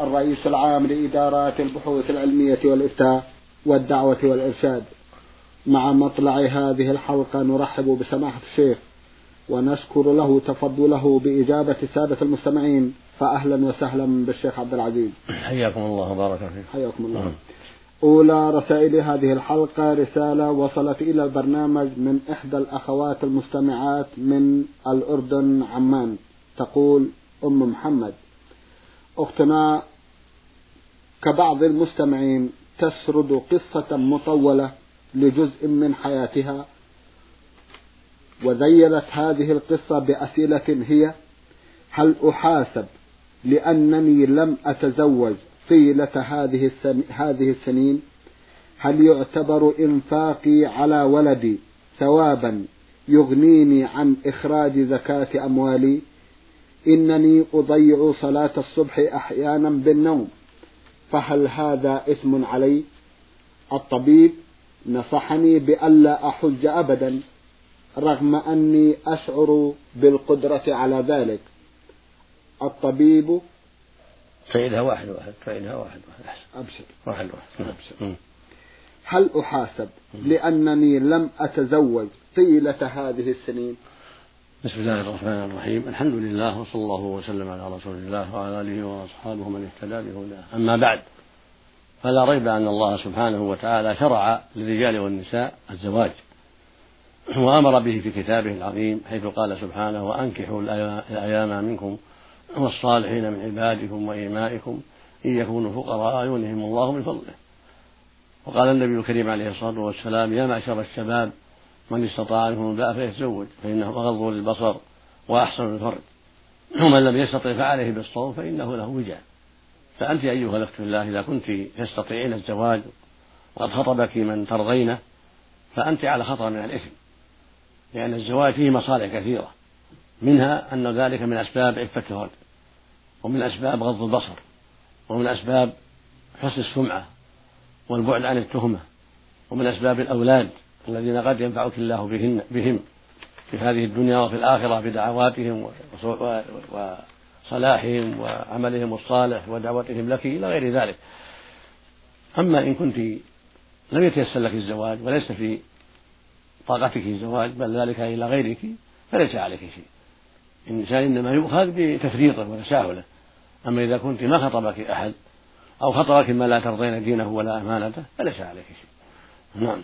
الرئيس العام لإدارات البحوث العلمية والإفتاء والدعوة والإرشاد. مع مطلع هذه الحلقة نرحب بسماحة الشيخ ونشكر له تفضله بإجابة السادة المستمعين. فأهلا وسهلا بالشيخ عبد العزيز. حياكم الله وبارك فيك. حياكم الله. أولى رسائل هذه الحلقة رسالة وصلت إلى البرنامج من إحدى الأخوات المستمعات من الأردن عمان. تقول أم محمد أختنا كبعض المستمعين تسرد قصة مطولة لجزء من حياتها وذيلت هذه القصة بأسئلة هي هل أحاسب لأنني لم أتزوج طيلة هذه. هذه السنين هل يعتبر إنفاقي على ولدي ثوابا يغنيني عن إخراج زكاة أموالي إنني أضيع صلاة الصبح أحيانا بالنوم فهل هذا إثم علي؟ الطبيب نصحني بألا أحج أبدا رغم أني أشعر بالقدرة على ذلك. الطبيب فإنها واحد واحد فإنها واحد واحد. أبشر. واحد واحد. أبشر. هل أحاسب لأنني لم أتزوج طيلة هذه السنين؟ بسم الله الرحمن الرحيم. الحمد لله وصلى الله وسلم على رسول الله وعلى آله وأصحابه من اهتدى بهداه. أما بعد فلا ريب أن الله سبحانه وتعالى شرع للرجال والنساء الزواج وأمر به في كتابه العظيم حيث قال سبحانه وأنكحوا الأيام منكم والصالحين من عبادكم وإيمائكم إن يكونوا فقراء يغنهم الله من فضله. وقال النبي الكريم عليه الصلاة والسلام يا معشر الشباب من استطاع منكم الباء فيتزوج فإنه أغض للبصر وأحسن للفرج ومن لم يستطع فعليه بالصوم فإنه له وجاء. فأنت أيها الأخت في الله إذا كنت تستطيعين الزواج وقد خطبك من ترضين فأنت على خطر من الإثم. لأن الزواج فيه مصالح كثيرة. منها أن ذلك من أسباب عفة الرجل ومن أسباب غض البصر ومن أسباب حسن السمعة والبعد عن التهمة ومن أسباب الأولاد. الذين قد ينفعك الله بهن بهم في هذه الدنيا وفي الآخرة بدعواتهم وصلاحهم وعملهم الصالح ودعوتهم لك إلى غير ذلك. أما إن كنت لم يتيسر لك الزواج وليس في طاقتك الزواج بل ذلك إلى غيرك فليس عليك شيء. الإنسان إنما يؤخذ بتفريطه وتساهله أما إذا كنت ما خطبك أحد أو خطبك ما لا ترضين دينه ولا أمانته فليس عليك شيء. نعم.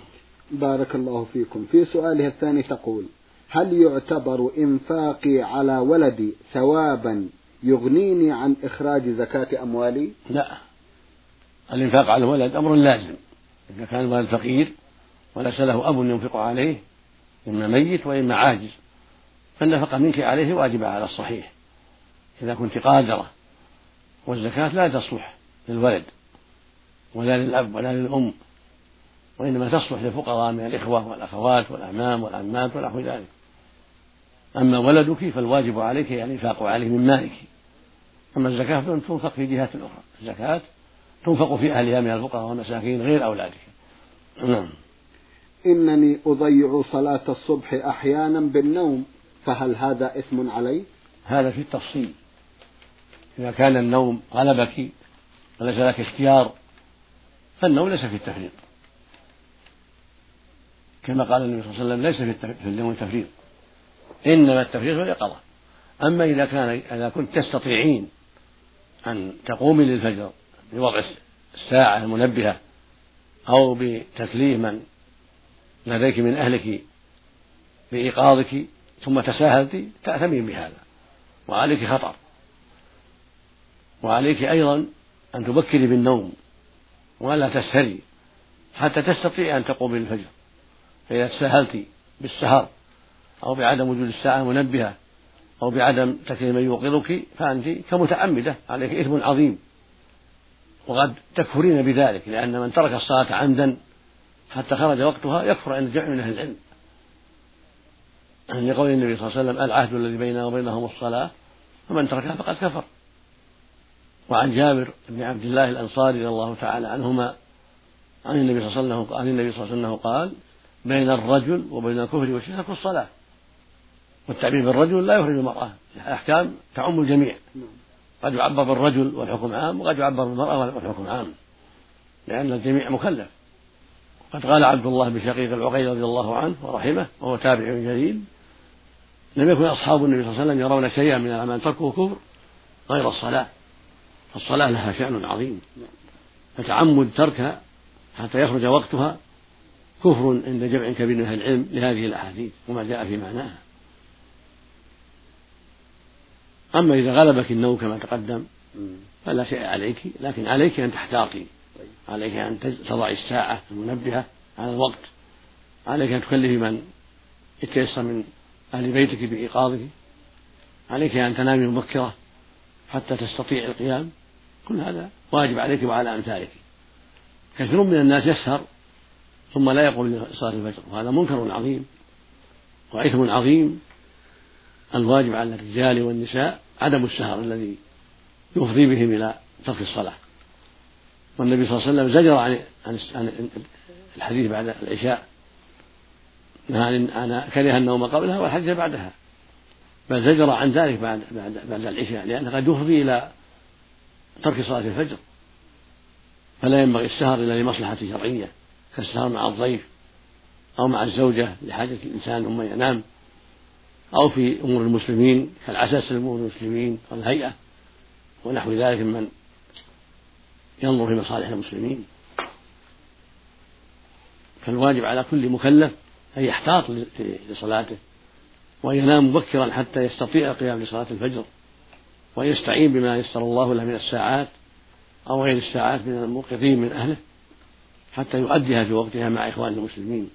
بارك الله فيكم. في سؤالها الثاني تقول هل يعتبر إنفاقي على ولدي ثوابا يغنيني عن إخراج زكاة أموالي؟ لا. الإنفاق على الولد أمر لازم. إذا كان الولد فقير وليس له أب ينفق عليه إما ميت وإما عاجز فالنفقة منك عليه واجبة على الصحيح. إذا كنت قادرة والزكاة لا تصلح للولد ولا للأب ولا للأم. وإنما تصلح للفقراء من الإخوة والأخوات والأعمام والعمات ونحو ذلك. أما ولدك فالواجب عليك الإنفاق عليه من مالك؟ أما الزكاة تنفق في جهات أخرى. الزكاة تنفق في أهلها من الفقراء والمساكين غير أولادك. نعم. إنني أضيع صلاة الصبح أحيانا بالنوم فهل هذا إثم علي؟ هذا في التفصيل. إذا كان النوم غلبك وليس لك اختيار فالنوم ليس في التفريط كما قال النبي صلى الله عليه وسلم ليس في النوم تفريط إنما التفريط هو اليقظة أما إذا كان إذا كنت تستطيعين أن تقومي للفجر بوضع الساعة المنبهة أو بتكليف من لديك من أهلك بإيقاظك ثم تساهلت تأثمين بهذا. وعليك خطر. وعليك أيضا أن تبكري بالنوم ولا تسهري حتى تستطيع أن تقومي للفجر. فإذا تساهلت بالسهر أو بعدم وجود الساعة المنبهة أو بعدم تكريم من يوقظك فأنت كمتعمدة عليك إثم عظيم وقد تكفرين بذلك لأن من ترك الصلاة عمدا حتى خرج وقتها يكفر عند جمع من أهل العلم. لقول النبي صلى الله عليه وسلم العهد الذي بيننا وبينهم الصلاة فمن تركها فقد كفر. وعن جابر بن عبد الله الأنصاري رضي الله تعالى عنهما عن النبي صلى الله عليه وسلم قال بين الرجل وبين الكفر والشرك الصلاة. والتعبير بالرجل لا يخرج المرأة الأحكام تعم الجميع. قد يعبر بالرجل والحكم عام وقد يعبر بالمرأة والحكم عام لأن الجميع مكلف. قد قال عبد الله بن شقيق العقيل رضي الله عنه ورحمه وهو تابع جليل لم يكن أصحاب النبي صلى الله عليه وسلم يرون شيئا من الأعمال تركه كفر غير الصلاة. فالصلاة لها شأن عظيم. فتعمد تركها حتى يخرج وقتها كفر عند جمع كبير من أهل العلم لهذه الأحاديث وما جاء في معناها. أما إذا غلبك النوم كما تقدم فلا شيء عليك لكن عليك أن تحتاطي عليك أن تضعي الساعة المنبهة على الوقت عليك أن تكلفي من يتيسر من أهل بيتك بإيقاظه عليك أن تنامي مبكرة حتى تستطيع القيام. كل هذا واجب عليك وعلى أمثالك. كثير من الناس يسهر ثم لا يقوم لصلاة الفجر. وهذا منكر عظيم وإثم عظيم. الواجب على الرجال والنساء عدم السهر الذي يفضي بهم إلى ترك الصلاة. والنبي صلى الله عليه وسلم زجر عن عن الحديث بعد العشاء. نهى عن كره النوم قبلها والحديث بعدها. بل زجر عن ذلك بعد بعد بعد العشاء لأنه قد يفضي إلى ترك صلاة الفجر. فلا ينبغي السهر إلا لمصلحة شرعية. كالسهر مع الضيف أو مع الزوجة لحاجة الإنسان ثم ينام أو في أمور المسلمين كالعساس لأمور المسلمين والهيئة ونحو ذلك ممن ينظر في مصالح المسلمين. فالواجب على كل مكلف أن يحتاط لصلاته وأن ينام مبكرا حتى يستطيع القيام لصلاة الفجر ويستعين بما يسر الله له من الساعات أو غير الساعات من الموقظين من أهله. حتى يؤديها في وقتها مع إخوان المسلمين.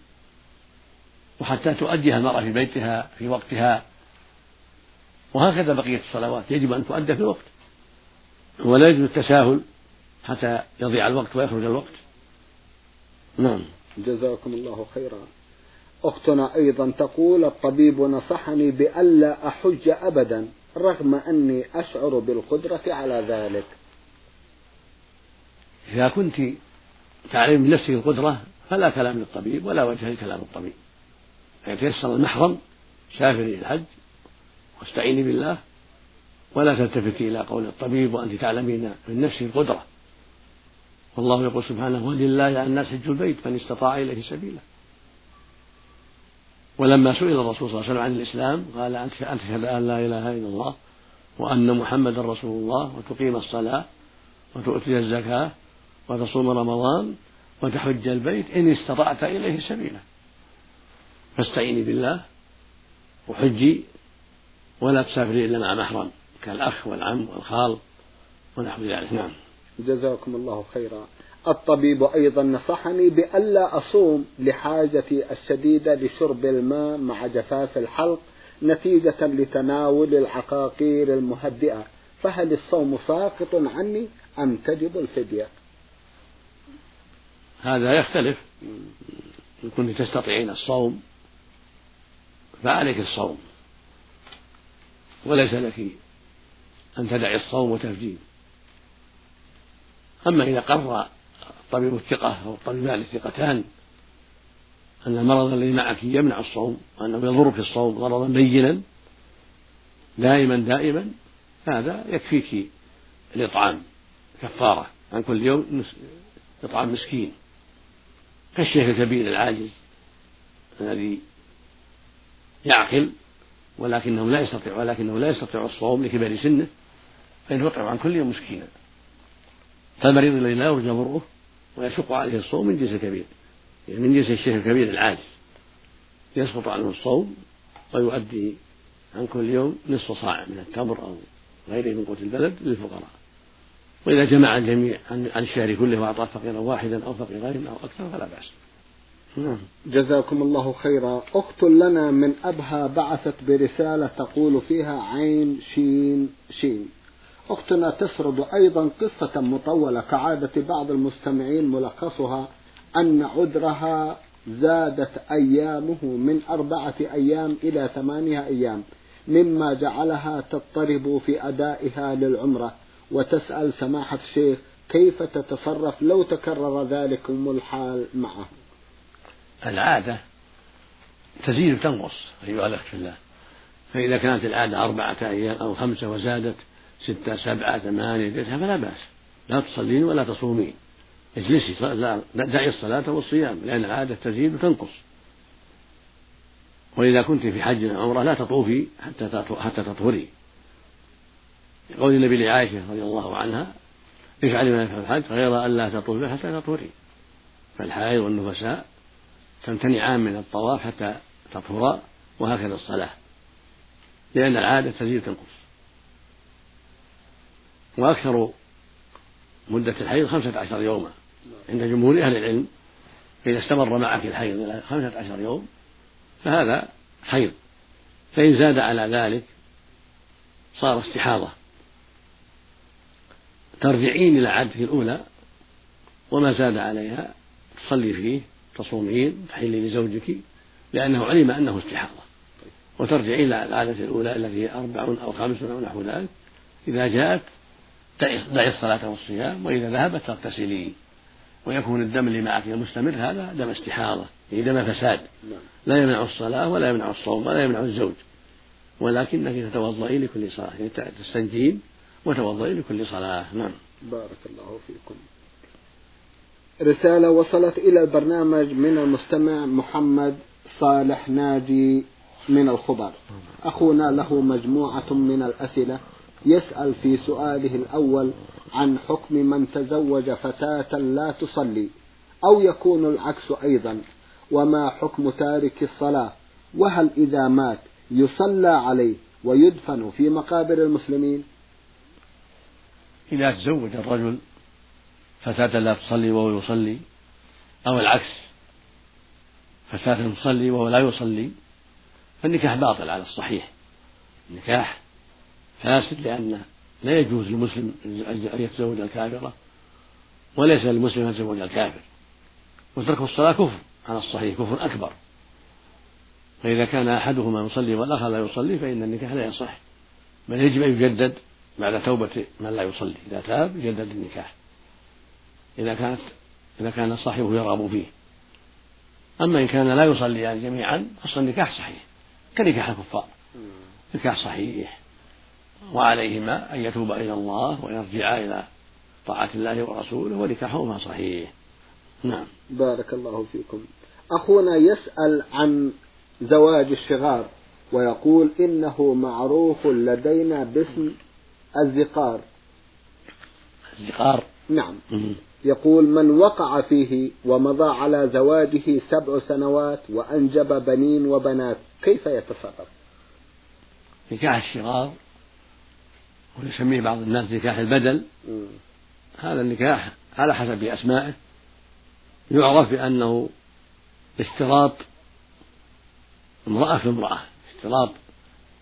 وحتى تؤديها المرأة في بيتها في وقتها. وهكذا بقية الصلوات. يجب أن تؤدى في الوقت. ولا يجوز التساهل حتى يضيع الوقت ويخرج الوقت. نعم. جزاكم الله خيرا. أختنا أيضا تقول الطبيب نصحني بألا أحج أبدا رغم أني أشعر بالقدرة على ذلك. إذا كنت تعلم من نفسك القدرة فلا كلام للطبيب ولا وجه لكلام الطبيب. فيتيسر المحرم سافري الحج واستعيني بالله ولا تلتفتي إلى قول الطبيب وأنت تعلمين من نفسك القدرة. والله يقول سبحانه ولله على الناس حج البيت من استطاع إليه سبيلا. ولما سئل الرسول صلى الله عليه وسلم عن الإسلام قال أن تشهد أن لا إله إلا الله وأن محمدا رسول الله وتقيم الصلاة وتؤتي الزكاة وتصوم رمضان وتحج البيت إن استطعت إليه سبيلا. فاستعيني بالله وحجي ولا تسافري إلا مع محرم كالأخ والعم والخال ونحو ذلك. نعم. جزاكم الله خيرا. الطبيب أيضا نصحني بألا أصوم لحاجتي الشديدة لشرب الماء مع جفاف الحلق نتيجة لتناول العقاقير المهدئة. فهل الصوم ساقط عني أم تجب الفدية؟ هذا يختلف. إن كنت تستطيعين الصوم فعليك الصوم. وليس لك أن تدعي الصوم وتفجيه أما إذا قرر الطبيب الثقة أو الطبيبان الثقتان أن المرض الذي معك يمنع الصوم وأنه يضر في الصوم مرضا بينا دائما دائما هذا يكفيك الإطعام كفارة. عن كل يوم إطعام مسكين. كالشيخ الكبير العاجز الذي يعقل ولكنه لا يستطيع ولكنه لا يستطيع الصوم لكبر سنه فإنه يطعم عن كل يوم مسكينا. فالمريض الذي لا يرجى بره ويشق عليه الصوم من جنس الكبير يعني من جنس الشيخ الكبير العاجز. يسقط عنه الصوم ويؤدي عن كل يوم نصف صاع من التمر أو غيره من قوت البلد للفقراء. وإذا جمع الجميع عن الشهر كله وأعطاه فقيرا واحدا أو فقيرين أو أكثر فلا بأس. نعم. جزاكم الله خيرا. أخت لنا من أبها بعثت برسالة تقول فيها عين شين شين. أختنا تسرد أيضا قصة مطولة كعادة بعض المستمعين ملخصها أن عذرها زادت أيامه من أربعة أيام إلى ثمانية أيام مما جعلها تضطرب في أدائها للعمرة. وتسأل سماحة الشيخ كيف تتصرف لو تكرر ذلكم الحال معه. العادة تزيد وتنقص أيها الأخ في الله. فإذا كانت العادة أربعة أيام أو خمسة وزادت ستة سبعة ثمانية تسعة فلا بأس. لا تصلين ولا تصومين. اجلسي دعي الصلاة والصيام لأن العادة تزيد وتنقص. وإذا كنت في حج أو عمرة لا تطوفي حتى حتى تطهري. قول النبي لعائشة رضي الله عنها افعلي ما يفعل الحج غير أن لا تطوفي حتى تطهري. فالحائض والنفساء تمتنعان من الطواف حتى تطهرا وهكذا الصلاة لأن العادة تزيد وتنقص وأكثر مدة الحيض خمسة عشر يوما. عند جمهور أهل العلم إذا استمر معك الحيض إلى خمسة عشر يوم فهذا حيض. فإن زاد على ذلك صار استحاضة. ترجعين إلى عادتك الأولى وما زاد عليها تصلي فيه تصومين تحلي لزوجك لأنه علم أنه استحاضة. وترجعين إلى العادة الأولى التي هي أربع أو خمس أو نحو ذلك. إذا جاءت دعي الصلاة والصيام وإذا ذهبت تغتسلين ويكون الدم اللي معك المستمر هذا دم استحاضة يعني دم فساد. لا يمنع الصلاة ولا يمنع الصوم ولا يمنع الزوج. ولكنك تتوضئين لكل صلاة يعني تستنجين وتوضئين لكل صلاة. نعم. بارك الله فيكم. رسالة وصلت إلى البرنامج من المستمع محمد صالح ناجي من الخبر. أخونا له مجموعة من الأسئلة يسأل في سؤاله الأول عن حكم من تزوج فتاة لا تصلي أو يكون العكس أيضا وما حكم تارك الصلاة وهل إذا مات يصلى عليه ويدفن في مقابر المسلمين؟ إذا تزوج الرجل فتاة لا تصلي وهو يصلي أو العكس فتاة تصلي وهو لا يصلي فالنكاح باطل على الصحيح. النكاح فاسد لأن لا يجوز للمسلم أن يتزوج الكافرة وليس للمسلم أن يتزوج الكافر. وترك الصلاة كفر على الصحيح كفر أكبر. فإذا كان أحدهما يصلي والآخر لا يصلي فإن النكاح لا يصح. بل يجب أن يجدد بعد توبة من لا يصلي إذا تاب يجدد النكاح. إذا كانت إذا كان صاحبه يرغب فيه. أما إن كان لا يصليان جميعا فأصل النكاح صحيح. كنكاح الكفار. نكاح صحيح. وعليهما أن يتوبا إلى الله ويرجعا إلى طاعة الله ورسوله ونكاحهما صحيح. نعم. بارك الله فيكم. أخونا يسأل عن زواج الشغار ويقول إنه معروف لدينا باسم الزقار. الزقار؟ نعم. يقول من وقع فيه ومضى على زواجه سبع سنوات وأنجب بنين وبنات كيف يتصرف؟ نكاح الشغار ويسميه بعض الناس نكاح البدل. هذا النكاح على حسب أسمائه. يعرف بأنه اشتراط امرأة في امرأة اشتراط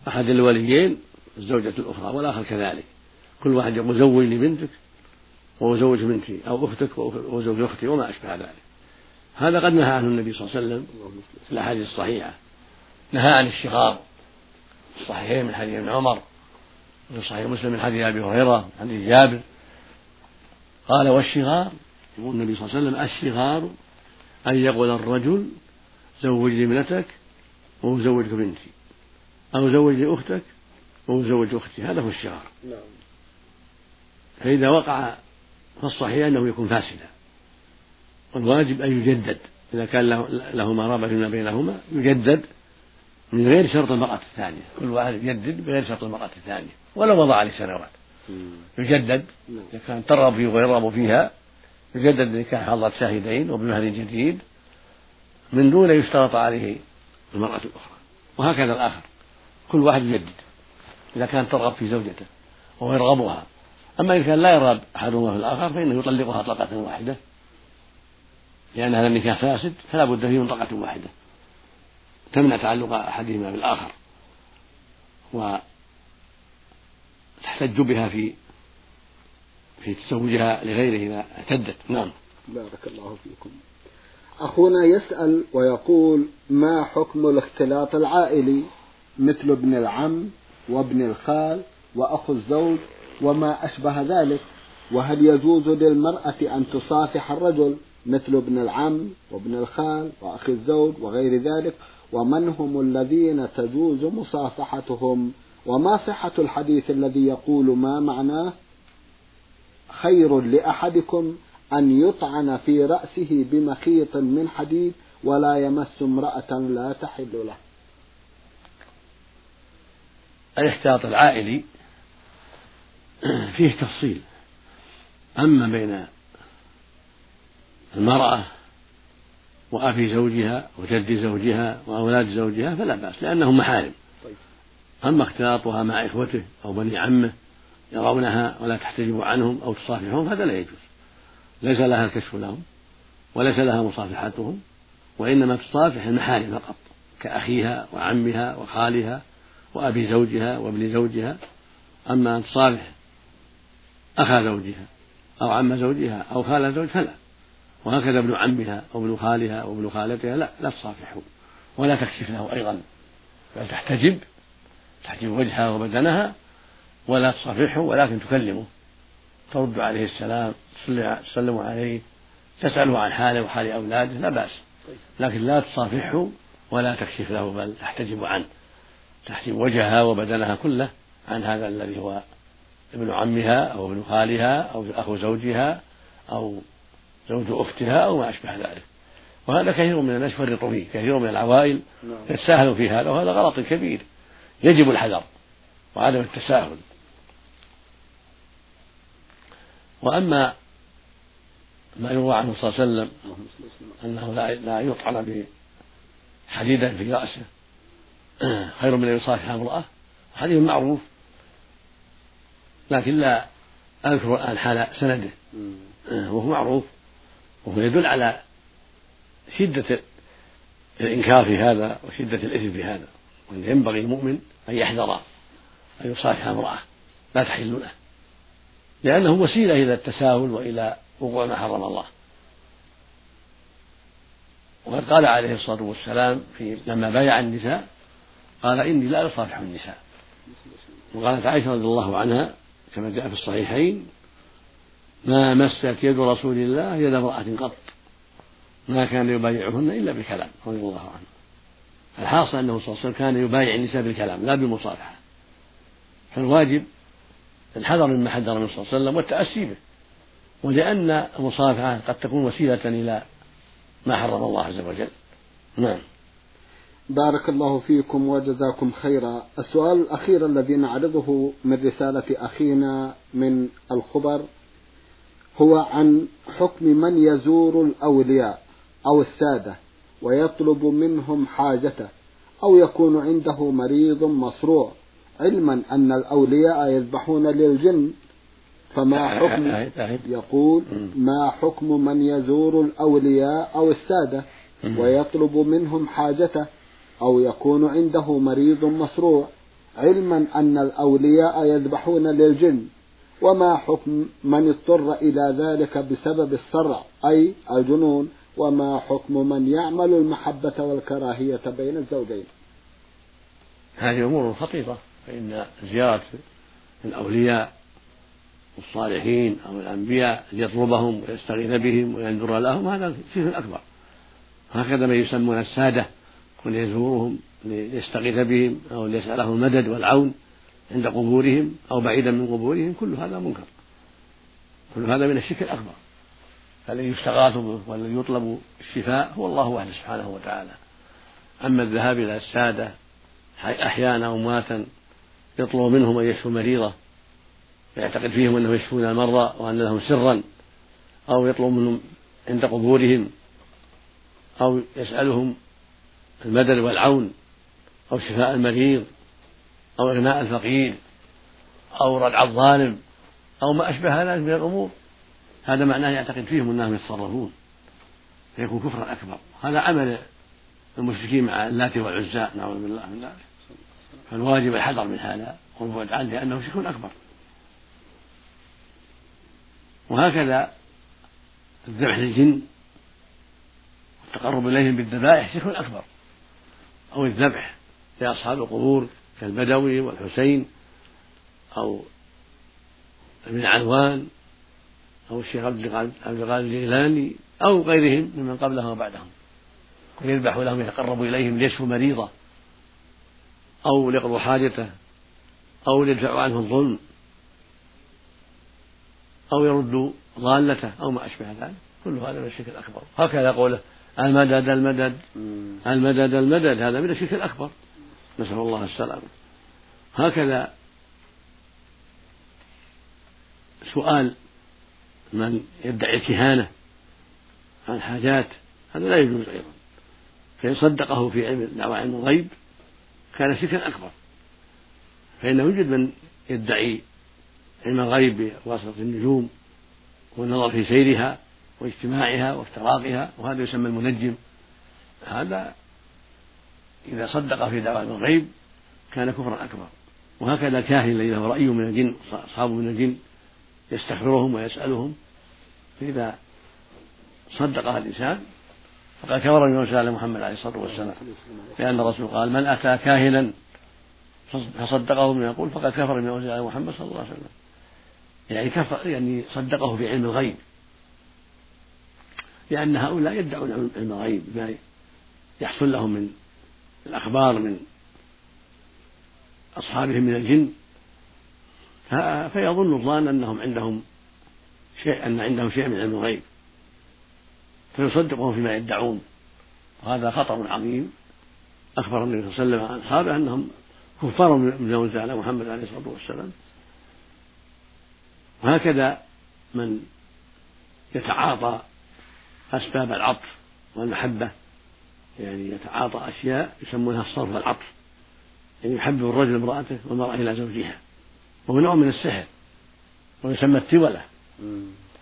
أحد الوليين الزوجة الأخرى والآخر كذلك. كل واحد يقول زوجني بنتك وأزوج بنتي أو أختك وأزوج أختي وما أشبه ذلك. هذا قد نهى عنه النبي صلى الله عليه وسلم في الأحاديث الصحيحة. نهى عن الشغار الصحيحين من حديث ابن عمر وفي صحيح مسلم من حديث أبي هريرة من حديث جابر. قال والشغار يقول النبي صلى الله عليه وسلم الشغار أن يقول الرجل زوجني ابنتك وأزوجك بنتي أو زوجني أختك وأزوج أختي هذا هو الشغار نعم. فإذا وقع فالصحيح أنه يكون فاسدا. والواجب أن يجدد. إذا كان لهما رابع فيما بينهما يجدد من غير شرط المرأة الثانية. كل واحد يجدد بغير شرط المرأة الثانية. ولو مضى عليه سنوات يجدد. نعم. إذا كان ترغب فيه ويرغب فيها يجدد بنكاح حضرة شاهدين وبمهر جديد من دون يشترط عليه المرأة الأخرى. وهكذا الآخر. كل واحد يجدد. إذا كان ترغب في زوجته وهو يرغبها. أما إن كان لا يرغب أحدهما في الآخر فإنه يطلقها طلقة واحدة. لأن هذا النكاح فاسد فلا بد فيه من طلقة واحدة. تمنع تعلق أحدهما بالآخر. وتحتج بها في في تزوجها لغيره إذا اعتدت. نعم. بارك الله فيكم. أخونا يسأل ويقول ما حكم الاختلاط العائلي؟ مثل ابن العم وابن الخال وأخو الزوج وما أشبه ذلك وهل يجوز للمرأة أن تصافح الرجل مثل ابن العم وابن الخال وأخي الزوج وغير ذلك؟ ومن هم الذين تجوز مصافحتهم؟ وما صحة الحديث الذي يقول ما معناه؟ خير لأحدكم أن يطعن في رأسه بمخيط من حديد ولا يمس امرأة لا تحل له. الاحتياط العائلي فيه تفصيل أما بين المرأة وأبي زوجها وجد زوجها وأولاد زوجها فلا بأس لأنهم محارم. أما اختلاطها مع إخوته أو بني عمه يرونها ولا تحتجب عنهم أو تصافحهم هذا لا يجوز ليس لها الكشف لهم وليس لها مصافحتهم وإنما تصافح المحارم فقط كأخيها وعمها وخالها وأبي زوجها وابن زوجها أما أن تصافح أخا زوجها أو عم زوجها أو خال زوج فلا. وهكذا ابن عمها أو ابن خالها أو ابن خالتها لا لا تصافحه ولا تكشف له أيضا. بل تحتجب تحجب وجهها وبدنها ولا تصافحه ولكن تكلمه. ترد عليه السلام تسلم عليه تسأله عن حاله وحال أولاده لا بأس. لكن لا تصافحه ولا تكشف له بل تحتجب عنه. تحجب وجهها وبدنها كله عن هذا الذي هو ابن عمها أو ابن خالها أو أخو زوجها أو زوج أختها أو ما أشبه ذلك. وهذا كثير من الناس يفرط فيه كثير من العوائل نعم. يتساهلوا في هذا وهذا غلط كبير. يجب الحذر وعدم التساهل. وأما ما يروى عنه صلى الله عليه وسلم أنه لا لا يطعن بحديدة في رأسه. خير من أن يصافح امرأة؟ حديث معروف. لكن لا أذكر الآن حال سنده. وهو معروف. وهو يدل على شدة الإنكار في هذا وشدة الإثم في هذا. وأن ينبغي المؤمن أن يحذر أن يصافح امرأة. لا تحل له. لأنه وسيلة إلى التساهل وإلى وقوع ما حرم الله. وقد قال عليه الصلاة والسلام في لما بايع النساء قال إني لا أصافح النساء. وقالت عائشة رضي الله عنها كما جاء في الصحيحين ما مست يد رسول الله يد امرأة قط ما كان يبايعهن إلا بالكلام رضي الله عنه. الحاصل أنه صلى الله عليه وسلم كان يبايع النساء بالكلام لا بالمصافحة. فالواجب الحذر مما حذر النبي صلى الله عليه وسلم والتأسي به. ولأن المصافحة قد تكون وسيلة إلى ما حرم الله عز وجل. نعم. بارك الله فيكم وجزاكم خيرا. السؤال الأخير الذي نعرضه من رسالة أخينا من الخبر هو عن حكم من يزور الأولياء أو السادة ويطلب منهم حاجته أو يكون عنده مريض مصروع. علما أن الأولياء يذبحون للجن فما حكم يقول ما حكم من يزور الأولياء أو السادة ويطلب منهم حاجته أو يكون عنده مريض مصروع علما أن الأولياء يذبحون للجن. وما حكم من اضطر إلى ذلك بسبب الصرع أي الجنون. وما حكم من يعمل المحبة والكراهية بين الزوجين؟ هذه أمور خطيرة. فإن زيارة الأولياء الصالحين أو الأنبياء ليطلبهم ويستغيث بهم وينذر لهم هذا شرك أكبر. هكذا من يسمون السادة. وليزورهم ليستغيث بهم أو ليسألهم المدد والعون عند قبورهم أو بعيدا من قبورهم. كل هذا منكر. كل هذا من الشرك الأكبر. فالذي يستغاث به والذي يطلب الشفاء هو الله وحده سبحانه وتعالى. أما الذهاب إلى السادة أحيانا أو أمواتا يطلب منهم أن يشفوا مريضة ويعتقد فيهم أنهم يشفون المرضى وأن لهم سرا أو يطلب منهم عند قبورهم أو يسألهم المدد والعون أو شفاء المريض أو إغناء الفقير أو ردع الظالم أو ما أشبه ذلك من الأمور. هذا معناه يعتقد فيهم أنهم يتصرفون فيكون كفرا أكبر. هذا عمل المشركين مع اللات والعزى نعوذ بالله من ذلك. فالواجب الحذر من هذا والبعد عنه لأنه شرك أكبر. وهكذا الذبح للجن والتقرب إليهم بالذبائح شرك أكبر. أو الذبح لأصحاب القبور كالبدوي والحسين أو ابن علوان أو الشيخ عبد القادر الجيلاني أو غيرهم ممن قبلهم وبعدهم. ويذبح لهم يتقرب إليهم ليشفوا مريضة أو ليقضوا حاجته أو ليدفعوا عنه الظلم أو يردوا ضالته أو ما أشبه ذلك. كل هذا من الشرك الأكبر. هكذا قوله المدد المدد. المدد المدد. هذا من الشرك الأكبر. نسأل الله السلامة. هكذا سؤال من يدعي الكهانة عن حاجات هذا لا يجوز أيضا. فإن صدقه في علم دعوى علم الغيب كان شركا أكبر. فإنه يوجد من يدعي علم الغيب بواسطة النجوم والنظر في سيرها. واجتماعها وافتراقها وهذا يسمى المنجم. هذا إذا صدق في دعوى الغيب كان كفرا أكبر. وهكذا الكاهن الذي له رأي من الجن أصحابه من الجن يستخبرهم ويسألهم. فإذا صدق الإنسان فقد كفر بما أنزل محمد عليه الصلاة والسلام. لأن الرسول قال من أتى كاهنا فصدقه بما يقول فقد كفر بما أنزل على محمد صلى الله عليه وسلم. يعني كفر يعني صدقه في علم الغيب. لأن هؤلاء يدعون علم الغيب ما يحصل لهم من الأخبار من أصحابهم من الجن. فيظن الظان أنهم عندهم شيء أن عندهم شيء من علم الغيب. فيصدقهم فيما يدعون. وهذا خطر عظيم. أخبر النبي صلى الله عليه وسلم عن أصحابه أنهم كفار من أنزل على محمد عليه الصلاة والسلام. وهكذا من يتعاطى أسباب العطف والمحبة. يعني يتعاطى أشياء يسمونها الصرف والعطف يعني يحبب الرجل امرأته والمرأة إلى زوجها. وهو نوع من السحر. ويسمى التولة.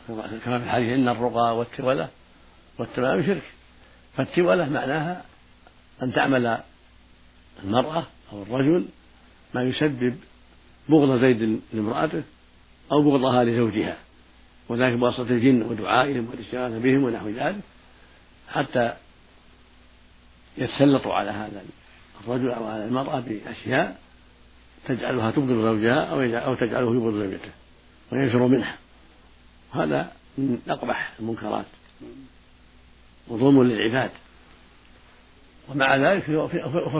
كما في الحديث إن الرقى والتولة والتمام شرك. فالتولة معناها أن تعمل المرأة أو الرجل ما يسبب بغض زيد لامرأته أو بغضها لزوجها. وذلك بواسطة الجن ودعائهم والاستغاثة بهم ونحو ذلك حتى يتسلطوا على هذا الرجل أو على المرأة بأشياء تجعلها تبغض زوجها أو أو تجعله يبغض زوجته وينفر منها. هذا من أقبح المنكرات وظلم للعباد. ومع ذلك هو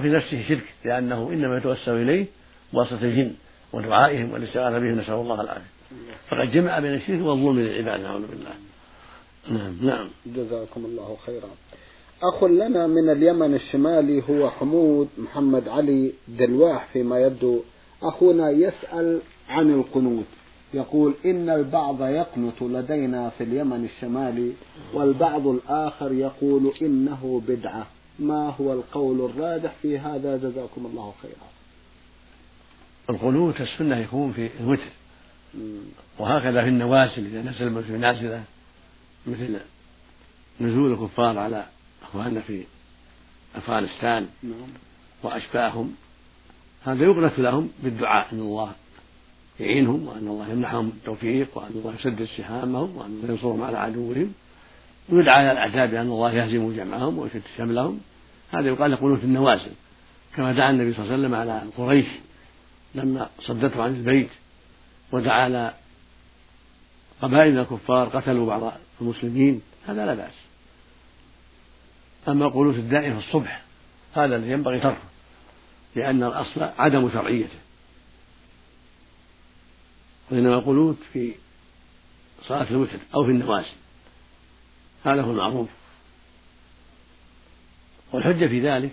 في نفسه شرك لأنه إنما يتوسل إليه بواسطة الجن ودعائهم والاستغاثة بهم. نسأل الله العافية. فقد جمع بين الشرك والظلم للعباد نعوذ بالله. نعم نعم. جزاكم الله خيرا. أخ لنا من اليمن الشمالي هو حمود محمد علي دلواح فيما يبدو. أخونا يسأل عن القنوت. يقول إن البعض يقنت لدينا في اليمن الشمالي والبعض الآخر يقول إنه بدعة. ما هو القول الراجح في هذا؟ جزاكم الله خيرا. القنوت السنة يكون في الوتر وهكذا في النوازل إذا نزل في نازلة مثل نزول الكفار على أخواننا في أفغانستان نعم. وأشباههم هذا يقنت لهم بالدعاء أن الله يعينهم وأن الله يمنحهم التوفيق وأن الله يسدد سهامهم وأن الله ينصرهم على عدوهم. ويدعى على الأعداء بأن الله يهزم جمعهم ويشتت شملهم. هذا يقال له قنوت النوازل كما دعا النبي صلى الله عليه وسلم على قريش لما صدته عن البيت. على قبائل الكفار قتلوا بعض المسلمين هذا لا بأس. أما القنوت الدائم في الصبح هذا الذي ينبغي تركه لأن الأصل عدم شرعيته. وإنما القنوت في صلاة الوتر أو في النوازل هذا هو المعروف. والحجة في ذلك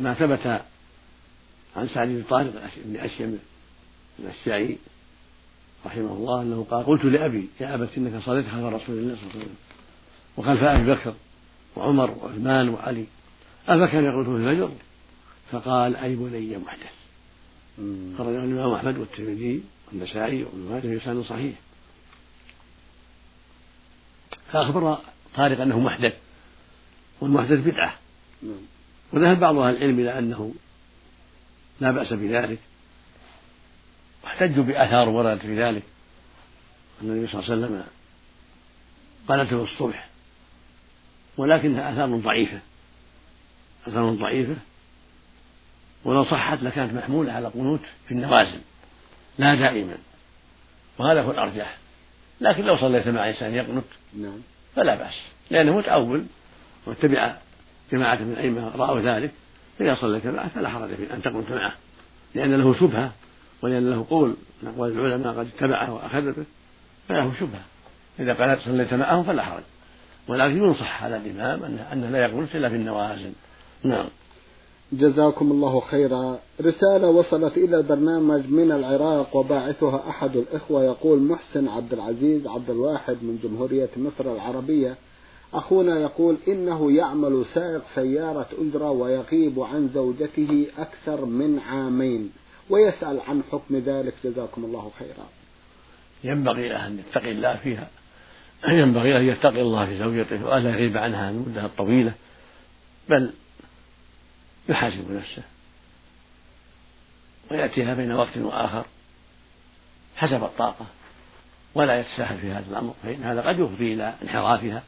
ما ثبت عن سعد بن طارق بن أشيم الأشجعي رحمه الله أنه قال قلت لأبي يا أبت إنك صليت خلف رسول الله صلى الله عليه وسلم. وخلف أبي بكر وعمر وعثمان وعلي أفكان يقول في الفجر؟ فقال أي بني محدث. خرجه الإمام أحمد والترمذي والنسائي وابن ماجه بلسان صحيح. فأخبر طارق أنه محدث والمحدث بدعة. نعم. وذهب بعض أهل العلم إلى أنه لا بأس بذلك. واحتجوا بآثار وردت في ذلك. النبي صلى الله عليه وسلم قنته الصبح ولكنها آثار ضعيفة آثار ضعيفة ولو صحت لكانت محمولة على قنوت في النوازل لا دائما وهذا هو الأرجح. لكن لو صليت مع إنسان يقنط نعم. فلا بأس. لأنه متأول واتبع جماعة من الأئمة رأوا ذلك فإذا صليت معه فلا حرج في أن تقنط معه لأن له شبهة. ولأن له قول من أقوال العلماء قد اتبعه وأخذ به فله شبهة. إذا قال صليت معه فلا حرج. ولكن ينصح على الإمام أنه, لا يقنط إلا في النوازل. نعم. جزاكم الله خيرا. رسالة وصلت إلى البرنامج من العراق وباعثها أحد الإخوة يقول محسن عبد العزيز عبد الواحد من جمهورية مصر العربية. أخونا يقول إنه يعمل سائق سيارة أجرة ويغيب عن زوجته أكثر من عامين. ويسأل عن حكم ذلك. جزاكم الله خيرا. ينبغي له أن يتقي الله فيها. ينبغي أن يتقي الله في زوجته وألا يغيب عنها المدة الطويلة بل يحاسب نفسه. ويأتيها بين وقت وآخر حسب الطاقة ولا يتساهل في هذا الأمر فإن هذا قد يفضي إلى انحرافها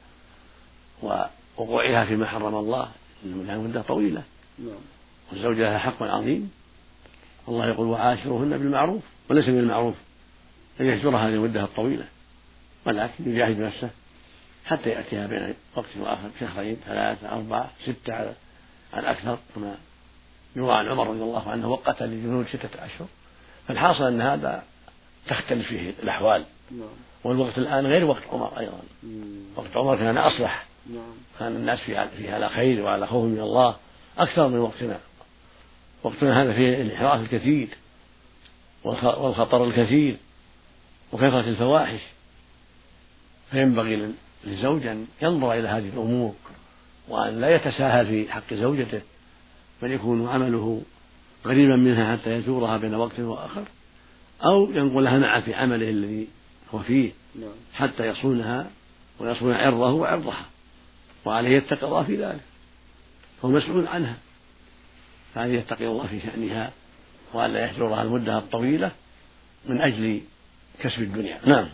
ووقوعها فيما حرم الله إنه مدة طويلة. نعم. والزوجة لها حق عظيم. الله يقول وعاشروهن بالمعروف وليس من المعروف. أن يهجرها هذه المدة الطويلة. ولكن يجاهد نفسه حتى يأتيها بين وقت وآخر شهرين ثلاثة أربعة ستة على الأكثر كما يروى عن عمر رضي الله عنه وقت للجنود ستة أشهر. فالحاصل أن هذا تختلف فيه الأحوال. نعم. والوقت الآن غير وقت عمر أيضا. وقت عمر كان أصلح. نعم. كان الناس فيه على خير وعلى خوف من الله أكثر من وقتنا. وقتنا هذا فيه الانحراف الكثير والخطر الكثير وكثرة الفواحش فينبغي للزوج أن ينظر إلى هذه الأمور وأن لا يتساهل في حق زوجته بل يكون عمله قريبا منها حتى يزورها بين وقت وآخر أو ينقلها معه في عمله الذي هو فيه نعم. حتى يصونها ويصون عرضه وعرضها وعليه يتقي الله في ذلك هو مسؤول عنها فعليه يتقي الله في شأنها وألا يهجرها المدة الطويلة من أجل كسب الدنيا. نعم.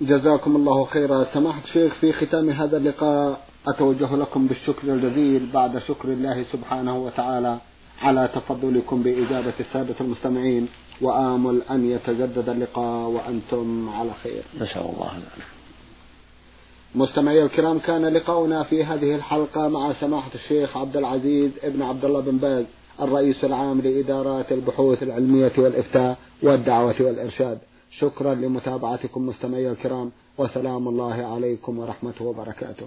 جزاكم الله خيرا. سماحة الشيخ في ختام هذا اللقاء أتوجه لكم بالشكر الجزيل بعد شكر الله سبحانه وتعالى على تفضلكم بإجابة السادة المستمعين وآمل أن يتجدد اللقاء وأنتم على خير. نسأل الله ذلك مستمعي الكرام كان لقاؤنا في هذه الحلقة مع سماحة الشيخ عبد العزيز ابن عبد الله بن باز الرئيس العام لإدارات البحوث العلمية والإفتاء والدعوة والإرشاد. شكرا لمتابعتكم مستمعي الكرام وسلام الله عليكم ورحمته وبركاته.